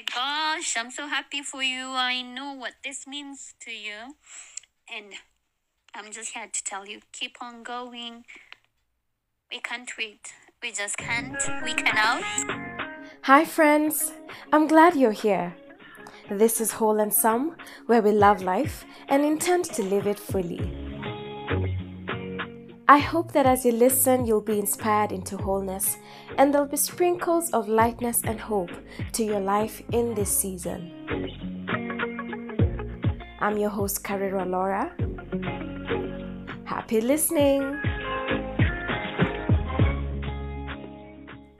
my gosh, I'm so happy for you. I know what this means to you. And I'm just here to tell you keep on going. We can't wait. We just can't. We cannot. Hi, friends. I'm glad you're here. This is Whole and Some, where we love life and intend to live it fully. I hope that as you listen, you'll be inspired into wholeness and there'll be sprinkles of lightness and hope to your life in this season. I'm your host, Karwirwa Laura. Happy listening!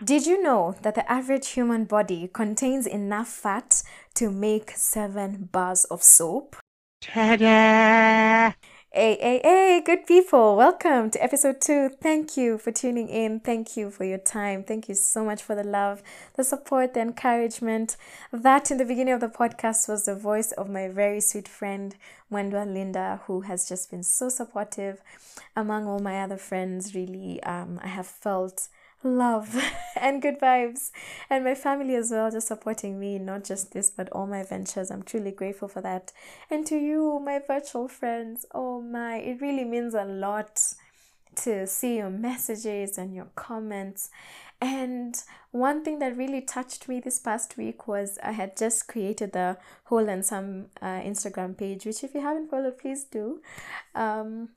Did you know that the average human body contains enough fat to make seven bars of soap? Ta-da! Hey, hey, hey, good people. Welcome to episode two. Thank you for tuning in. Thank you for your time. Thank you so much for the love, the support, the encouragement. That in the beginning of the podcast was the voice of my very sweet friend, Mwendwa Linda, who has just been so supportive among all my other friends. Really, um, I have felt love and good vibes. And my family as well just supporting me not just this but all my ventures. I'm truly grateful for that. And to you my virtual friends oh my it really means a lot to see your messages and your comments. And one thing that really touched me this past week was I had just created the Whole and Some uh, Instagram page, which if you haven't followed, please do. Um,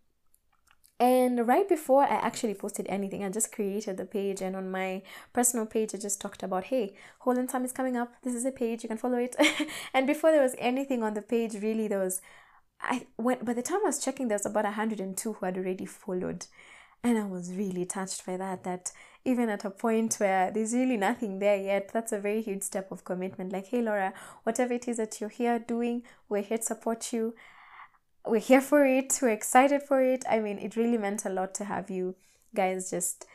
and right before I actually posted anything, I just created the page. And on my personal page, I just talked about, hey, Whole and Some is coming up. This is a page, you can follow it. and before there was anything on the page, really, there was, I went, by the time I was checking, there was about 102 who had already followed. And I was really touched by that, that even at a point where there's really nothing there yet, that's a very huge step of commitment. Like, hey, Laura, whatever it is that you're here doing, we're here to support you we're here for it. We're excited for it. I mean, it really meant a lot to have you guys just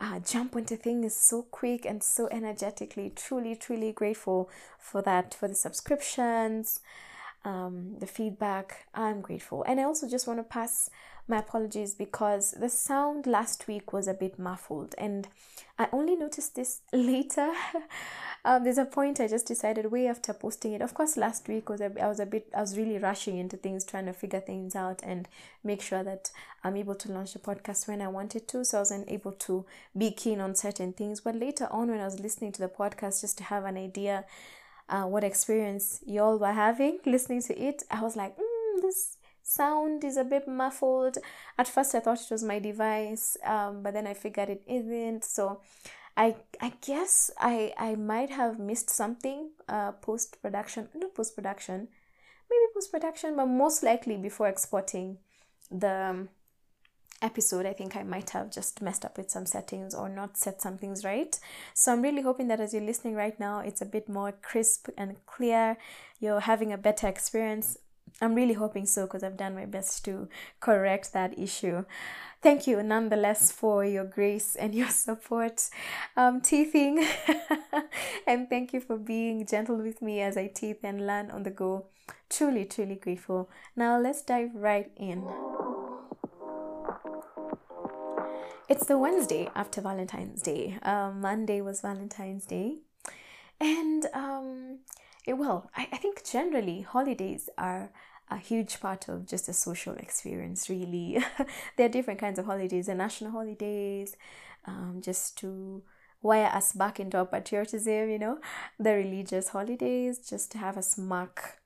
uh, jump into things so quick and so energetically. Truly, truly grateful for that, for the subscriptions, um, the feedback. I'm grateful. And I also just want to pass my apologies because the sound last week was a bit muffled and I only noticed this later. um, there's a point I just decided way after posting it. Of course, last week was a, I was a bit I was really rushing into things, trying to figure things out and make sure that I'm able to launch the podcast when I wanted to. So I wasn't able to be keen on certain things. But later on, when I was listening to the podcast, just to have an idea uh, what experience y'all were having listening to it, I was like, mm, this sound is a bit muffled. At first, I thought it was my device, um, but then I figured it isn't. So, I I guess I I might have missed something. Uh, post production, not post production, maybe post production, but most likely before exporting the um, episode, I think I might have just messed up with some settings or not set some things right. So I'm really hoping that as you're listening right now, it's a bit more crisp and clear. You're having a better experience. I'm really hoping so because I've done my best to correct that issue. Thank you nonetheless for your grace and your support, um, teething. and thank you for being gentle with me as I teeth and learn on the go. Truly, truly grateful. Now let's dive right in. It's the Wednesday after Valentine's Day. Um, Monday was Valentine's Day. And um, it, well, I, I think generally holidays are a huge part of just a social experience, really. there are different kinds of holidays, the national holidays, um, just to wire us back into our patriotism, you know, the religious holidays, just to have us mark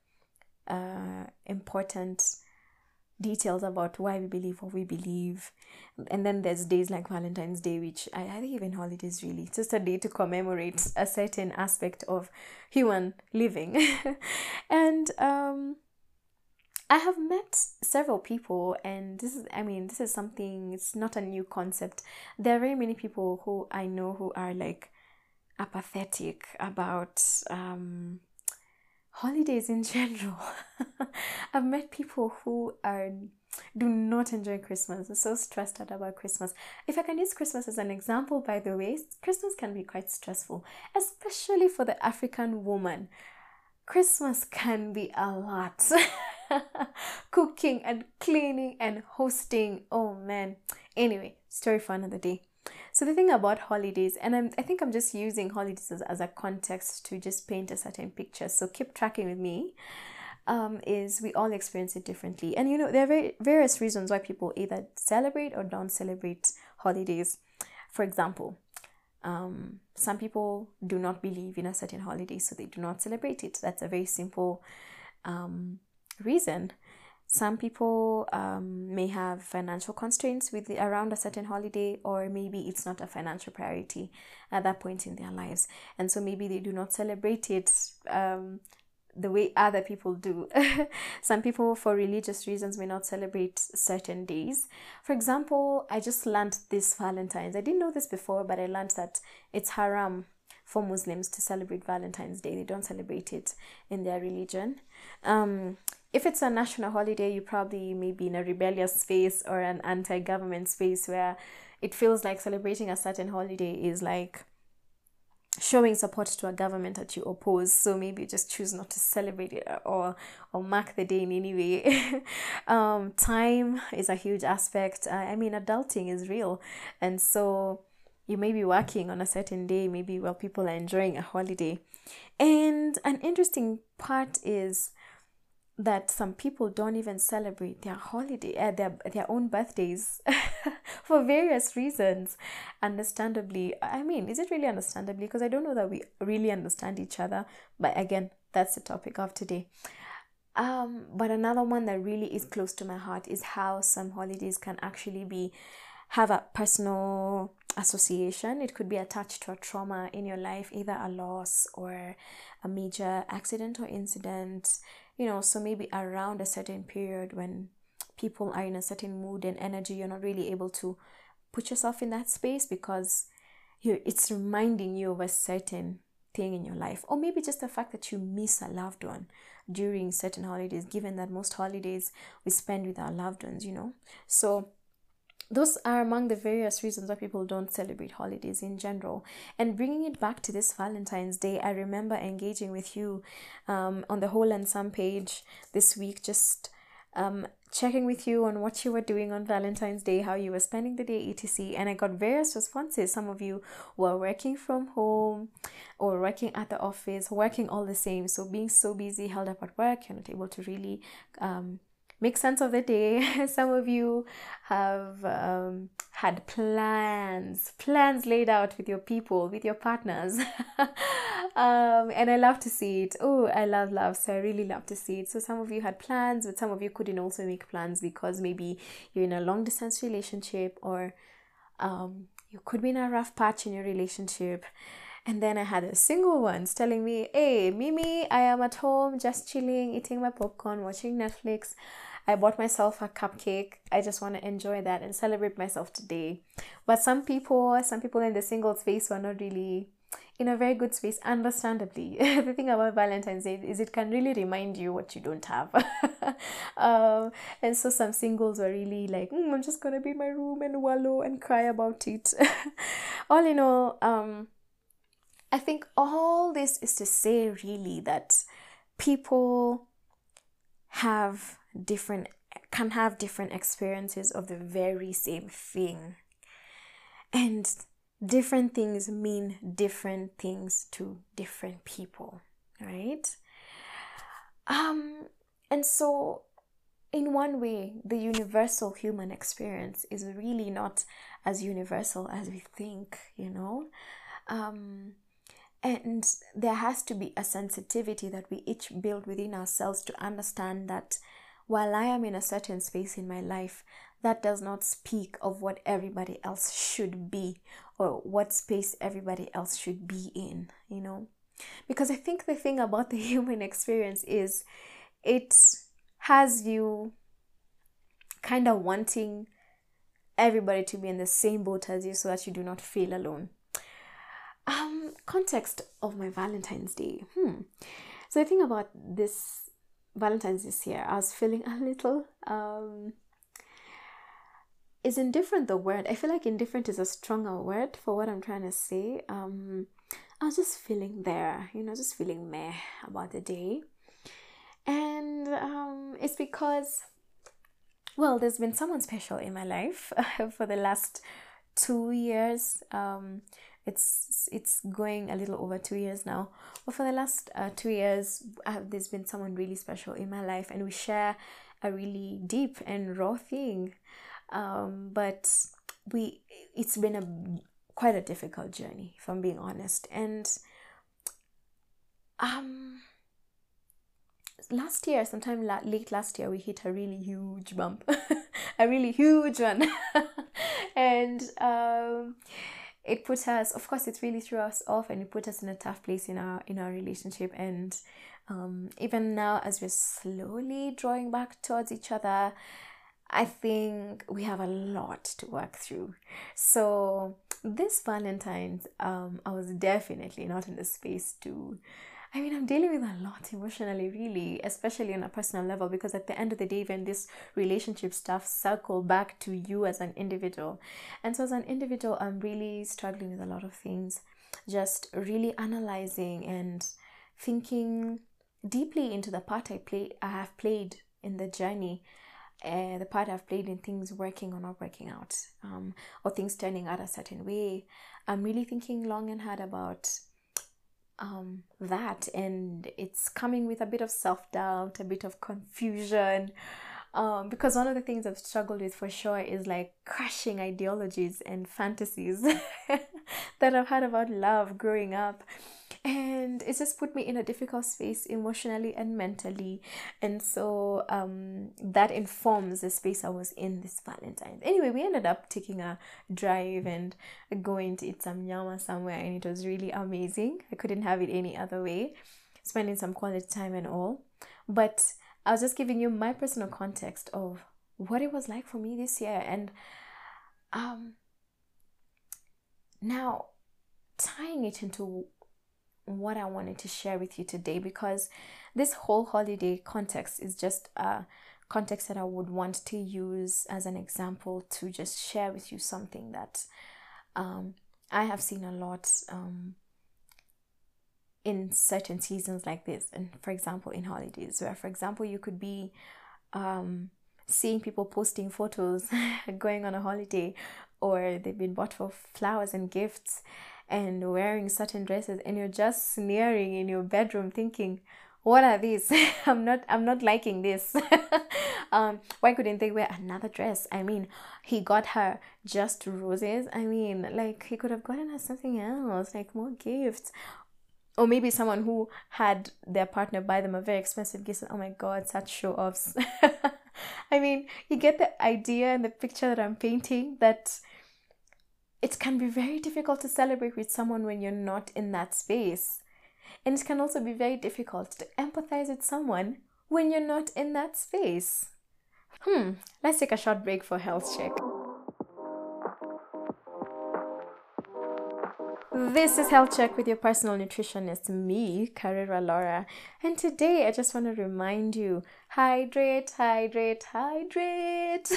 uh, important details about why we believe what we believe. And then there's days like Valentine's Day, which I, I think even holidays really, it's just a day to commemorate a certain aspect of human living. and um, I have met several people, and this is, I mean, this is something, it's not a new concept. There are very many people who I know who are like apathetic about um, holidays in general. I've met people who are do not enjoy Christmas. They're so stressed out about Christmas. If I can use Christmas as an example, by the way, Christmas can be quite stressful, especially for the African woman. Christmas can be a lot. Cooking and cleaning and hosting. Oh man. Anyway, story for another day. So the thing about holidays, and I'm, I think I'm just using holidays as, as a context to just paint a certain picture. So keep tracking with me. Um, is we all experience it differently, and you know there are very, various reasons why people either celebrate or don't celebrate holidays. For example, um, some people do not believe in a certain holiday, so they do not celebrate it. That's a very simple um, reason. Some people um, may have financial constraints with the, around a certain holiday, or maybe it's not a financial priority at that point in their lives, and so maybe they do not celebrate it um, the way other people do. Some people, for religious reasons, may not celebrate certain days. For example, I just learned this Valentine's. I didn't know this before, but I learned that it's haram for Muslims to celebrate Valentine's Day. They don't celebrate it in their religion. Um, if it's a national holiday, you probably may be in a rebellious space or an anti government space where it feels like celebrating a certain holiday is like showing support to a government that you oppose. So maybe you just choose not to celebrate it or or mark the day in any way. Um, time is a huge aspect. Uh, i mean adulting is real. And so you may be working on a certain day maybe while people are enjoying a holiday. And an interesting part is that some people don't even celebrate their holiday uh, their their own birthdays for various reasons understandably. I mean is it really understandably? Because i don't know that we really understand each other but again that's the topic of today. Um but another one that really is close to my heart is how some holidays can actually be have a personal association. It could be attached to a trauma in your life either a loss or a major accident or incident you know so maybe around a certain period when people are in a certain mood and energy you're not really able to put yourself in that space because you it's reminding you of a certain thing in your life. Or maybe just the fact that you miss a loved one during certain holidays given that most holidays we spend with our loved ones you know? So those are among the various reasons why people don't celebrate holidays in general. And bringing it back to this Valentine's Day, I remember engaging with you um, on the Whole and Some page this week, just um, checking with you on what you were doing on Valentine's Day, how you were spending the day, etc. And I got various responses. Some of you were working from home or working at the office, working all the same. So being so busy, held up at work, you're not able to really um, make sense of the day. Some of you have um, had plans, plans laid out with your people, with your partners. um, and I love to see it. Oh, I love love. So I really love to see it. So some of you had plans, but some of you couldn't also make plans because maybe you're in a long distance relationship or um, you could be in a rough patch in your relationship. And then I had the single ones telling me, hey, Mimi, I am at home just chilling, eating my popcorn, watching Netflix. I bought myself a cupcake. I just want to enjoy that and celebrate myself today. But some people, some people in the single space were not really in a very good space, understandably. the thing about Valentine's Day is it can really remind you what you don't have. um, and so some singles were really like, mm, I'm just gonna be in my room and wallow and cry about it. all in all, um, I think all this is to say really that people have different can have different experiences of the very same thing. And different things mean different things to different people right? Um and so in one way the universal human experience is really not as universal as we think you know? Um and there has to be a sensitivity that we each build within ourselves to understand that while I am in a certain space in my life, that does not speak of what everybody else should be or what space everybody else should be in, you know? Because I think the thing about the human experience is it has you kind of wanting everybody to be in the same boat as you so that you do not feel alone. Um, context of my Valentine's Day. Hmm. So the thing about this Valentine's this year, I was feeling a little um is indifferent the word. I feel like indifferent is a stronger word for what I'm trying to say. Um I was just feeling there, you know, just feeling meh about the day. And um it's because well, there's been someone special in my life for the last two years. Um, it's it's going a little over two years now. But for the last uh, two years, uh, there's been someone really special in my life, and we share a really deep and raw thing. Um, but we it's been a quite a difficult journey, if I'm being honest, and um last year sometime la- late last year we hit a really huge bump a really huge one and um it put us of course it really threw us off and it put us in a tough place in our in our relationship. And um, even now as we're slowly drawing back towards each other i think we have a lot to work through. So this valentine's um, i was definitely not in the space to I mean, I'm dealing with a lot emotionally, really, especially on a personal level, because at the end of the day, even this relationship stuff circle back to you as an individual. And so, as an individual, I'm really struggling with a lot of things, just really analyzing and thinking deeply into the part I play I have played in the journey. Uh, the part I've played in things working or not working out, um, or things turning out a certain way. I'm really thinking long and hard about um, that and it's coming with a bit of self-doubt a bit of confusion um, because one of the things I've struggled with for sure is like crushing ideologies and fantasies that I've had about love growing up. And it just put me in a difficult space emotionally and mentally. And so um, that informs the space i was in this valentine's anyway we ended up taking a drive and going to eat some nyama somewhere and it was really amazing. I couldn't have it any other way spending some quality time and all. But i was just giving you my personal context of what it was like for me this year and um now tying it into what I wanted to share with you today because this whole holiday context is just a context that I would want to use as an example to just share with you something that um, I have seen a lot um, in certain seasons like this. And for example, in holidays, where, for example, you could be um, seeing people posting photos going on a holiday or they've been bought for flowers and gifts and wearing certain dresses and you're just sneering in your bedroom thinking what are these? I'm not i'm not liking this. Um why couldn't they wear another dress? I mean he got her just roses. I mean like he could have gotten her something else like more gifts or maybe someone who had their partner buy them a very expensive gift and oh my god such show offs i mean you get the idea and the picture that i'm painting that it can be very difficult to celebrate with someone when you're not in that space. And it can also be very difficult to empathize with someone when you're not in that space. Hmm, let's take a short break for health check. This is Health Check with your personal nutritionist, me, Karwirwa Laura. And today I just want to remind you hydrate, hydrate, hydrate.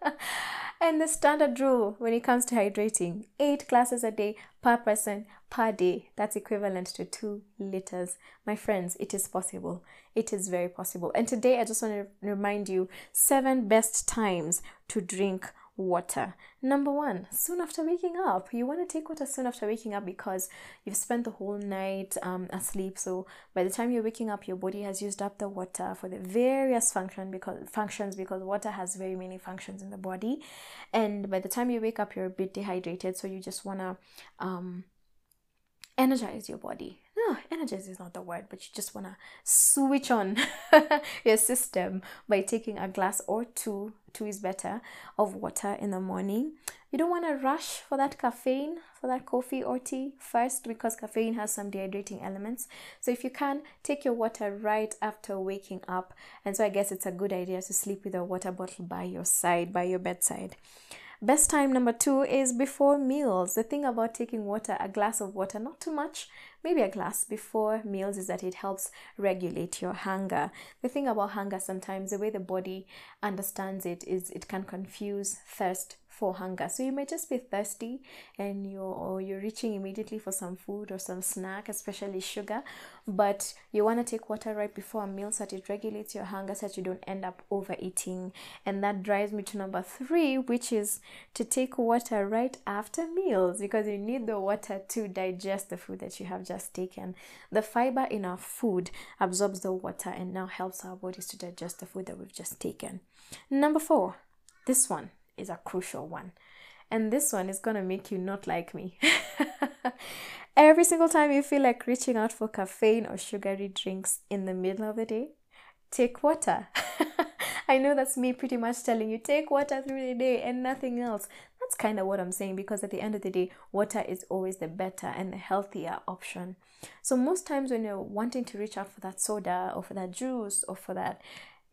and the standard rule when it comes to hydrating eight glasses a day per person per day. That's equivalent to two liters. My friends, it is possible. It is very possible. And today I just want to remind you seven best times to drink water. Number one, soon after waking up, you want to take water soon after waking up because you've spent the whole night um, asleep. So by the time you're waking up, your body has used up the water for the various function because functions because water has very many functions in the body. And by the time you wake up, you're a bit dehydrated. So you just want to um, energize your body no, energize is not the word, but you just want to switch on your system by taking a glass or two, two is better, of water in the morning. You don't want to rush for that caffeine, for that coffee or tea first because caffeine has some dehydrating elements. So if you can, take your water right after waking up. And so I guess it's a good idea to sleep with a water bottle by your side, by your bedside. Best time number two is before meals. The thing about taking water, a glass of water, not too much, maybe a glass before meals, is that it helps regulate your hunger. The thing about hunger sometimes, the way the body understands it is it can confuse thirst for hunger. So you may just be thirsty and you're or you're reaching immediately for some food or some snack, especially sugar, but you want to take water right before a meal so that it regulates your hunger so that you don't end up overeating. And that drives me to number three, which is to take water right after meals because you need the water to digest the food that you have just taken. The fiber in our food absorbs the water and now helps our bodies to digest the food that we've just taken. Number four, this one is a crucial one. And this one is going to make you not like me. Every single time you feel like reaching out for caffeine or sugary drinks in the middle of the day, take water. I know that's me pretty much telling you take water through the day and nothing else. That's kind of what I'm saying because at the end of the day, water is always the better and the healthier option. So, most times when you're wanting to reach out for that soda or for that juice or for that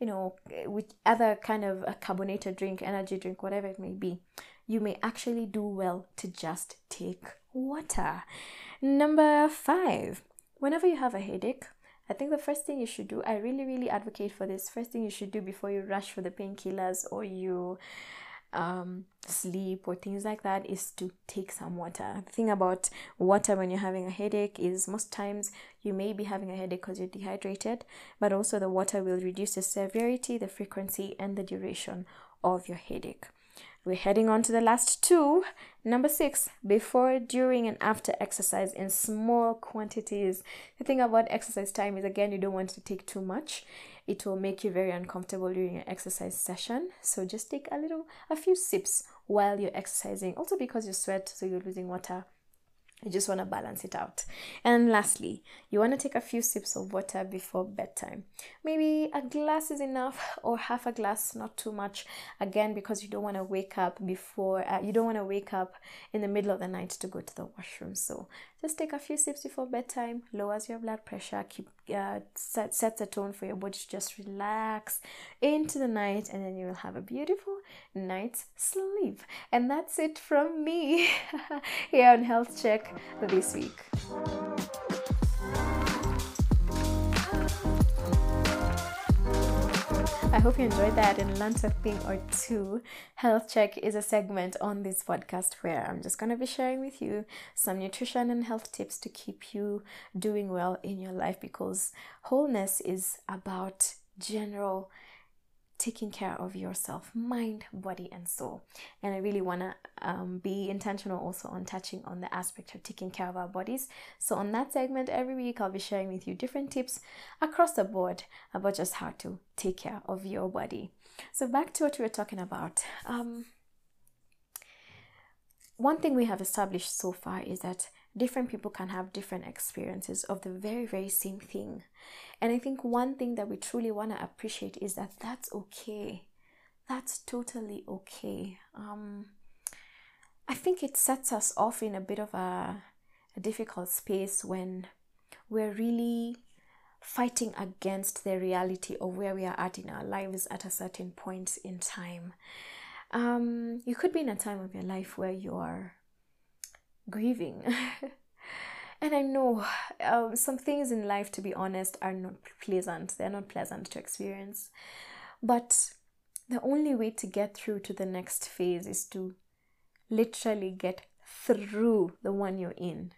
you know, with other kind of a carbonated drink, energy drink, whatever it may be, you may actually do well to just take water. Number five, whenever you have a headache, I think the first thing you should do, I really, really advocate for this. First thing you should do before you rush for the painkillers or you um, sleep or things like that is to take some water. The thing about water when you're having a headache is most times you may be having a headache because you're dehydrated, but also the water will reduce the severity, the frequency, and the duration of your headache. We're heading on to the last two. Number six, before, during, and after exercise in small quantities. The thing about exercise time is again, you don't want to take too much. It will make you very uncomfortable during your exercise session. So just take a little, a few sips while you're exercising. Also because you sweat, so you're losing water you just want to balance it out. And lastly, you want to take a few sips of water before bedtime. Maybe a glass is enough or half a glass, not too much. Again, because you don't want to wake up before, uh, you don't want to wake up in the middle of the night to go to the washroom. So just take a few sips before bedtime, lowers your blood pressure, keep uh, set, sets a tone for your body to just relax into the night, and then you will have a beautiful night's sleep. And that's it from me here on Health Check this week. I hope you enjoyed that and learned something or two. Health Check is a segment on this podcast where I'm just going to be sharing with you some nutrition and health tips to keep you doing well in your life because wholeness is about general taking care of yourself, mind, body, and soul. And I really want to um, be intentional also on touching on the aspect of taking care of our bodies. So, on that segment, every week I'll be sharing with you different tips across the board about just how to take care of your body. So, back to what we were talking about. Um, one thing we have established so far is that different people can have different experiences of the very, very same thing. And I think one thing that we truly want to appreciate is that that's okay. That's totally okay. Um, I think it sets us off in a bit of a, a difficult space when we're really fighting against the reality of where we are at in our lives at a certain point in time. Um, you could be in a time of your life where you are grieving And I know um, some things in life, to be honest, are not pleasant. They're not pleasant to experience. But the only way to get through to the next phase is to literally get through the one you're in.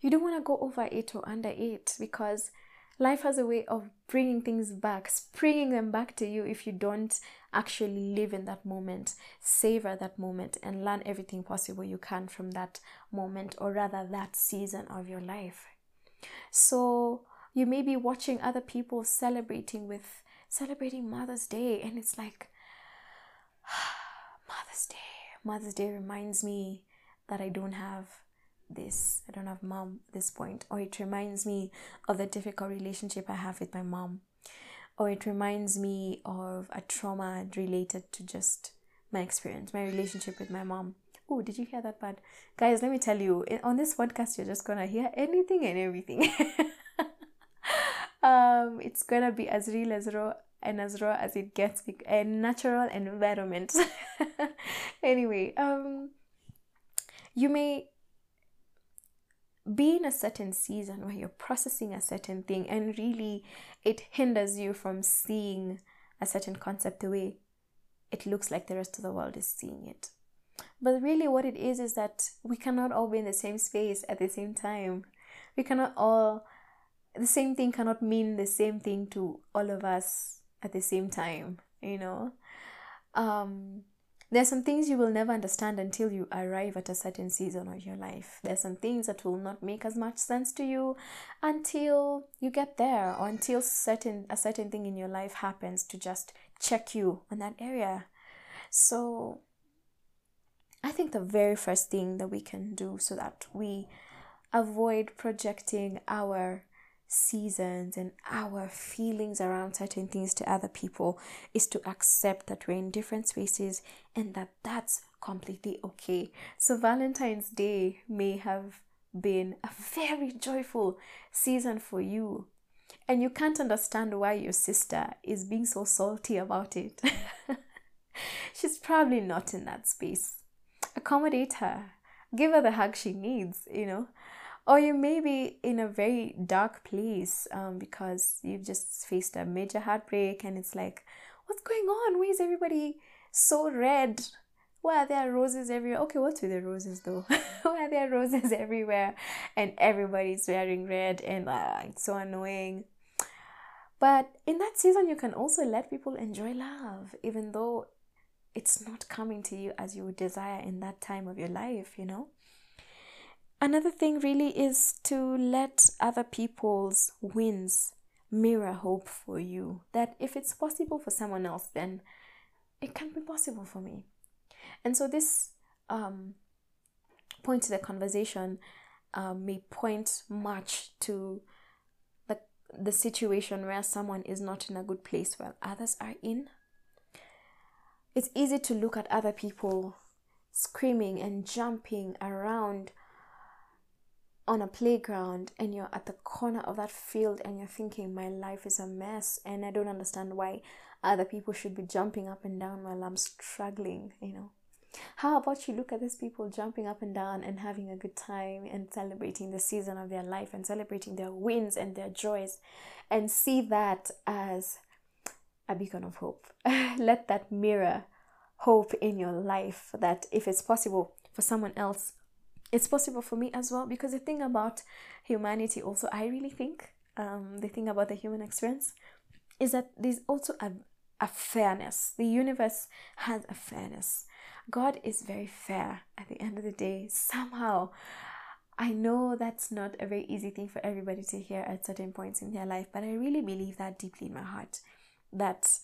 You don't want to go over it or under it because life has a way of bringing things back, springing them back to you if you don't actually live in that moment, savor that moment, and learn everything possible you can from that moment, or rather, that season of your life. So, you may be watching other people celebrating with celebrating Mother's Day, and it's like, Mother's Day. Mother's Day reminds me that I don't have this i don't have mom at this point. Or it reminds me of the difficult relationship i have with my mom. Or it reminds me of a trauma related to just my experience my relationship with my mom. Oh did you hear that bad guys let me tell you on this podcast you're just gonna hear anything and everything. Um it's gonna be as real as raw and as raw as it gets a natural environment. Anyway um you may be in a certain season where you're processing a certain thing and really it hinders you from seeing a certain concept the way it looks like the rest of the world is seeing it. But really, what it is is that we cannot all be in the same space at the same time. We cannot all, the same thing cannot mean the same thing to all of us at the same time, you know? Um, there's some things you will never understand until you arrive at a certain season of your life. There's some things that will not make as much sense to you until you get there or until certain a certain thing in your life happens to just check you on that area. So I think the very first thing that we can do so that we avoid projecting our seasons and our feelings around certain things to other people is to accept that we're in different spaces and that that's completely okay. So, Valentine's Day may have been a very joyful season for you, and you can't understand why your sister is being so salty about it. She's probably not in that space. Accommodate her, give her the hug she needs, you know or you may be in a very dark place um, because you've just faced a major heartbreak and it's like what's going on? Why is everybody so red? Why are there roses everywhere? Okay what's with the roses though? Why are there roses everywhere and everybody's wearing red and uh, it's so annoying. But in that season you can also let people enjoy love even though it's not coming to you as you would desire in that time of your life you know Another thing really is to let other people's wins mirror hope for you. That if it's possible for someone else, then it can be possible for me. And so this um, point to the conversation um, may point much to the, the situation where someone is not in a good place while others are in. It's easy to look at other people screaming and jumping around on a playground and you're at the corner of that field and you're thinking my life is a mess and I don't understand why other people should be jumping up and down while I'm struggling, you know. How about you look at these people jumping up and down and having a good time and celebrating the season of their life and celebrating their wins and their joys and see that as a beacon of hope. Let that mirror hope in your life that if it's possible for someone else it's possible for me as well because the thing about humanity also i really think um, the thing about the human experience is that there's also a, a fairness. The universe has a fairness. God is very fair at the end of the day. Somehow i know that's not a very easy thing for everybody to hear at certain points in their life but i really believe that deeply in my heart that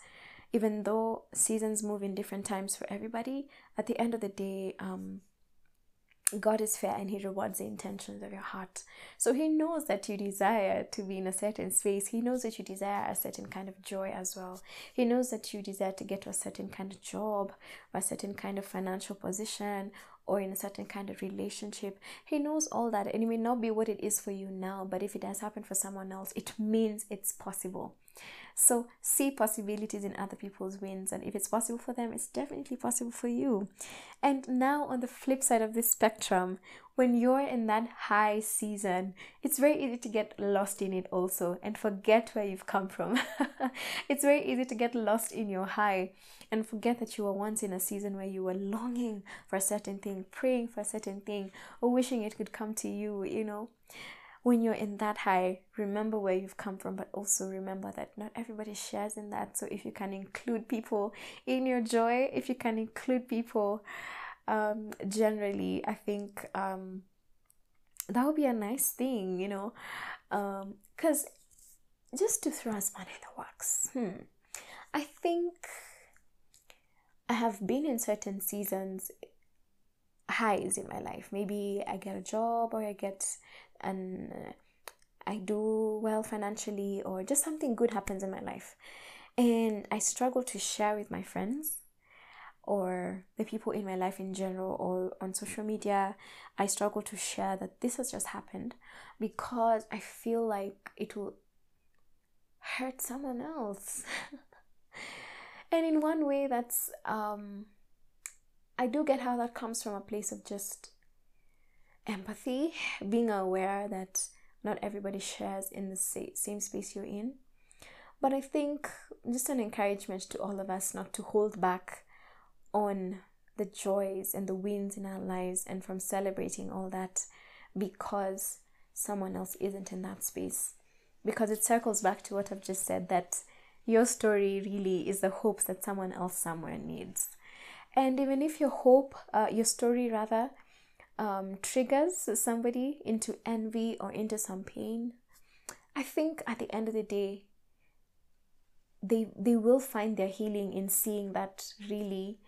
even though seasons move in different times for everybody at the end of the day um, God is fair and He rewards the intentions of your heart. So He knows that you desire to be in a certain space. He knows that you desire a certain kind of joy as well. He knows that you desire to get to a certain kind of job or a certain kind of financial position or in a certain kind of relationship. He knows all that and it may not be what it is for you now, but if it has happened for someone else, it means it's possible. So see possibilities in other people's wins, and if it's possible for them, it's definitely possible for you. And now, on the flip side of this spectrum, when you're in that high season, it's very easy to get lost in it also and forget where you've come from. it's very easy to get lost in your high and forget that you were once in a season where you were longing for a certain thing, praying for a certain thing, or wishing it could come to you, you know when you're in that high, remember where you've come from, but also remember that not everybody shares in that. So if you can include people in your joy, if you can include people, um, generally, I think um, that would be a nice thing, you know, because um, just to throw us spanner in the works, hmm, I think I have been in certain seasons highs in my life. Maybe I get a job or I get and I do well financially or just something good happens in my life. And I struggle to share with my friends or the people in my life in general or on social media. I struggle to share that this has just happened because I feel like it will hurt someone else. and in one way, that's, um, I do get how that comes from a place of just empathy, being aware that not everybody shares in the same space you're in. But I think just an encouragement to all of us not to hold back on the joys and the wins in our lives and from celebrating all that because someone else isn't in that space. Because it circles back to what I've just said that your story really is the hopes that someone else somewhere needs. And even if your hope, uh, your story rather, um, triggers somebody into envy or into some pain, I think at the end of the day, they they will find their healing in seeing that really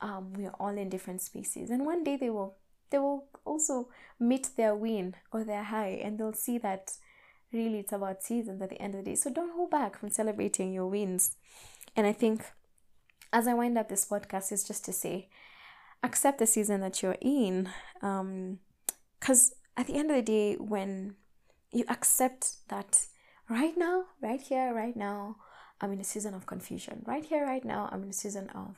um, we are all in different species, and one day they will they will also meet their win or their high, and they'll see that really it's about seasons at the end of the day. So don't hold back from celebrating your wins. And I think as I wind up this podcast, is just to say, accept the season that you're in. Because um, at the end of the day, when you accept that right now, right here, right now, I'm in a season of confusion. Right here, right now, I'm in a season of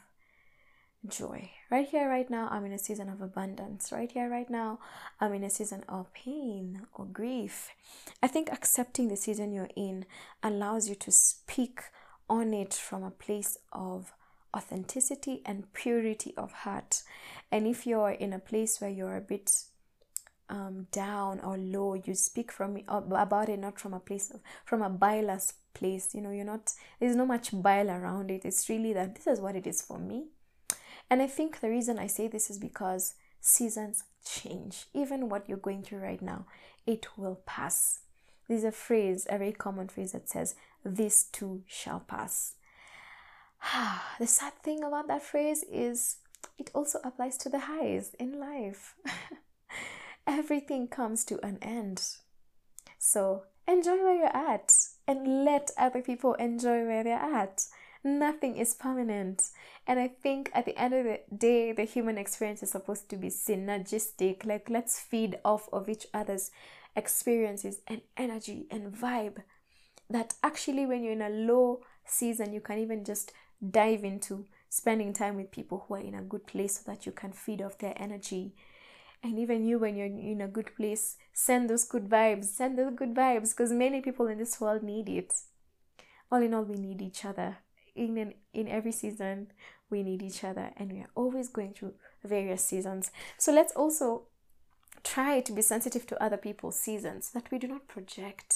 joy. Right here, right now, I'm in a season of abundance. Right here, right now, I'm in a season of pain or grief. I think accepting the season you're in allows you to speak on it from a place of authenticity and purity of heart. And if you're in a place where you're a bit um, down or low, you speak from about it not from a place of from a bileless place. You know, you're not there's no much bile around it. It's really that this is what it is for me. And I think the reason I say this is because seasons change. Even what you're going through right now, it will pass. There's a phrase, a very common phrase that says, This too shall pass. the sad thing about that phrase is it also applies to the highs in life. Everything comes to an end. So enjoy where you're at and let other people enjoy where they're at. Nothing is permanent. And I think at the end of the day, the human experience is supposed to be synergistic. Like, let's feed off of each other's experiences and energy and vibe. That actually, when you're in a low season, you can even just dive into spending time with people who are in a good place so that you can feed off their energy. And even you, when you're in a good place, send those good vibes, send those good vibes because many people in this world need it. All in all, we need each other. In, an, in every season, we need each other, and we are always going through various seasons. So let's also try to be sensitive to other people's seasons that we do not project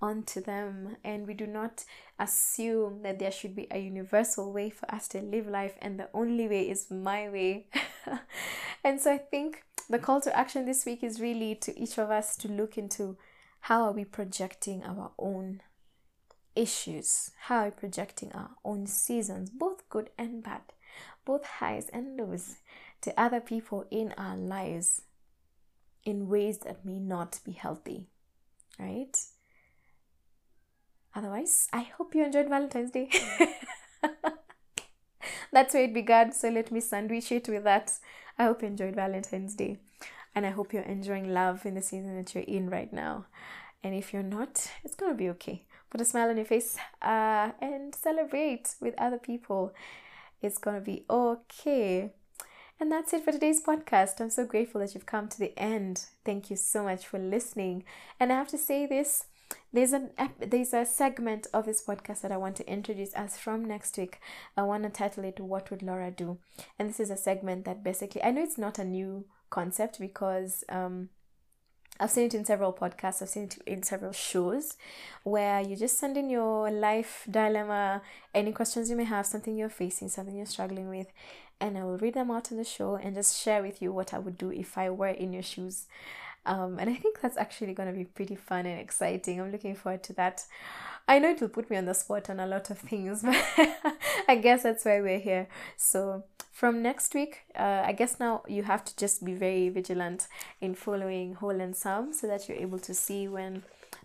onto them and we do not assume that there should be a universal way for us to live life and the only way is my way. and so I think the call to action this week is really to each of us to look into how are we projecting our own issues? How are we projecting our own seasons, both good and bad, both highs and lows, to other people in our lives in ways that may not be healthy, right? Otherwise, I hope you enjoyed Valentine's Day. That's where it began, so let me sandwich it with that. I hope you enjoyed Valentine's Day. And I hope you're enjoying love in the season that you're in right now. And if you're not, it's to be okay. Put a smile on your face uh, and celebrate with other people. It's to be okay. And that's it for today's podcast. I'm so grateful that you've come to the end. Thank you so much for listening. And I have to say this there's an there's a segment of this podcast that I want to introduce as from next week. I want to title it "What Would Laura Do?" And this is a segment that basically I know it's not a new concept because um, I've seen it in several podcasts, I've seen it in several shows where you just send in your life dilemma, any questions you may have, something you're facing, something you're struggling with, and I will read them out on the show and just share with you what I would do if I were in your shoes. Um, and I think that's actually going to be pretty fun and exciting. I'm looking forward to that. I know it will put me on the spot on a lot of things, but I guess that's why we're here. So, from next week, uh, I guess now you have to just be very vigilant in following Whole and Some so that you're able to see when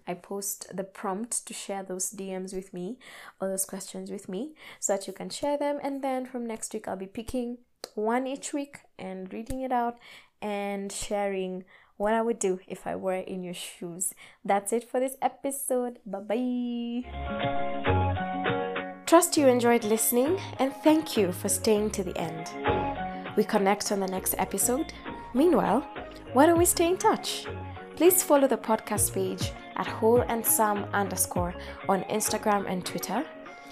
I post the prompt to share those DMs with me or those questions with me so that you can share them. And then from next week, I'll be picking one each week and reading it out and sharing what I would do if I were in your shoes. That's it for this episode. Bye bye. Trust you enjoyed listening and thank you for staying to the end. We connect on the next episode. Meanwhile, why don't we stay in touch? Please follow the podcast page at whole and some underscore on Instagram and Twitter,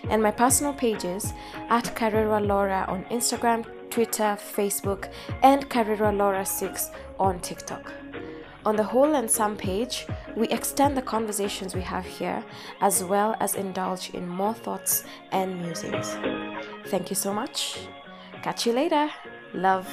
and my personal pages at Karwirwa Laura on Instagram, Twitter, Facebook, and Karwirwa Laura 6 on TikTok. On the Whole and Some page, we extend the conversations we have here as well as indulge in more thoughts and musings. Thank you so much. Catch you later. Love.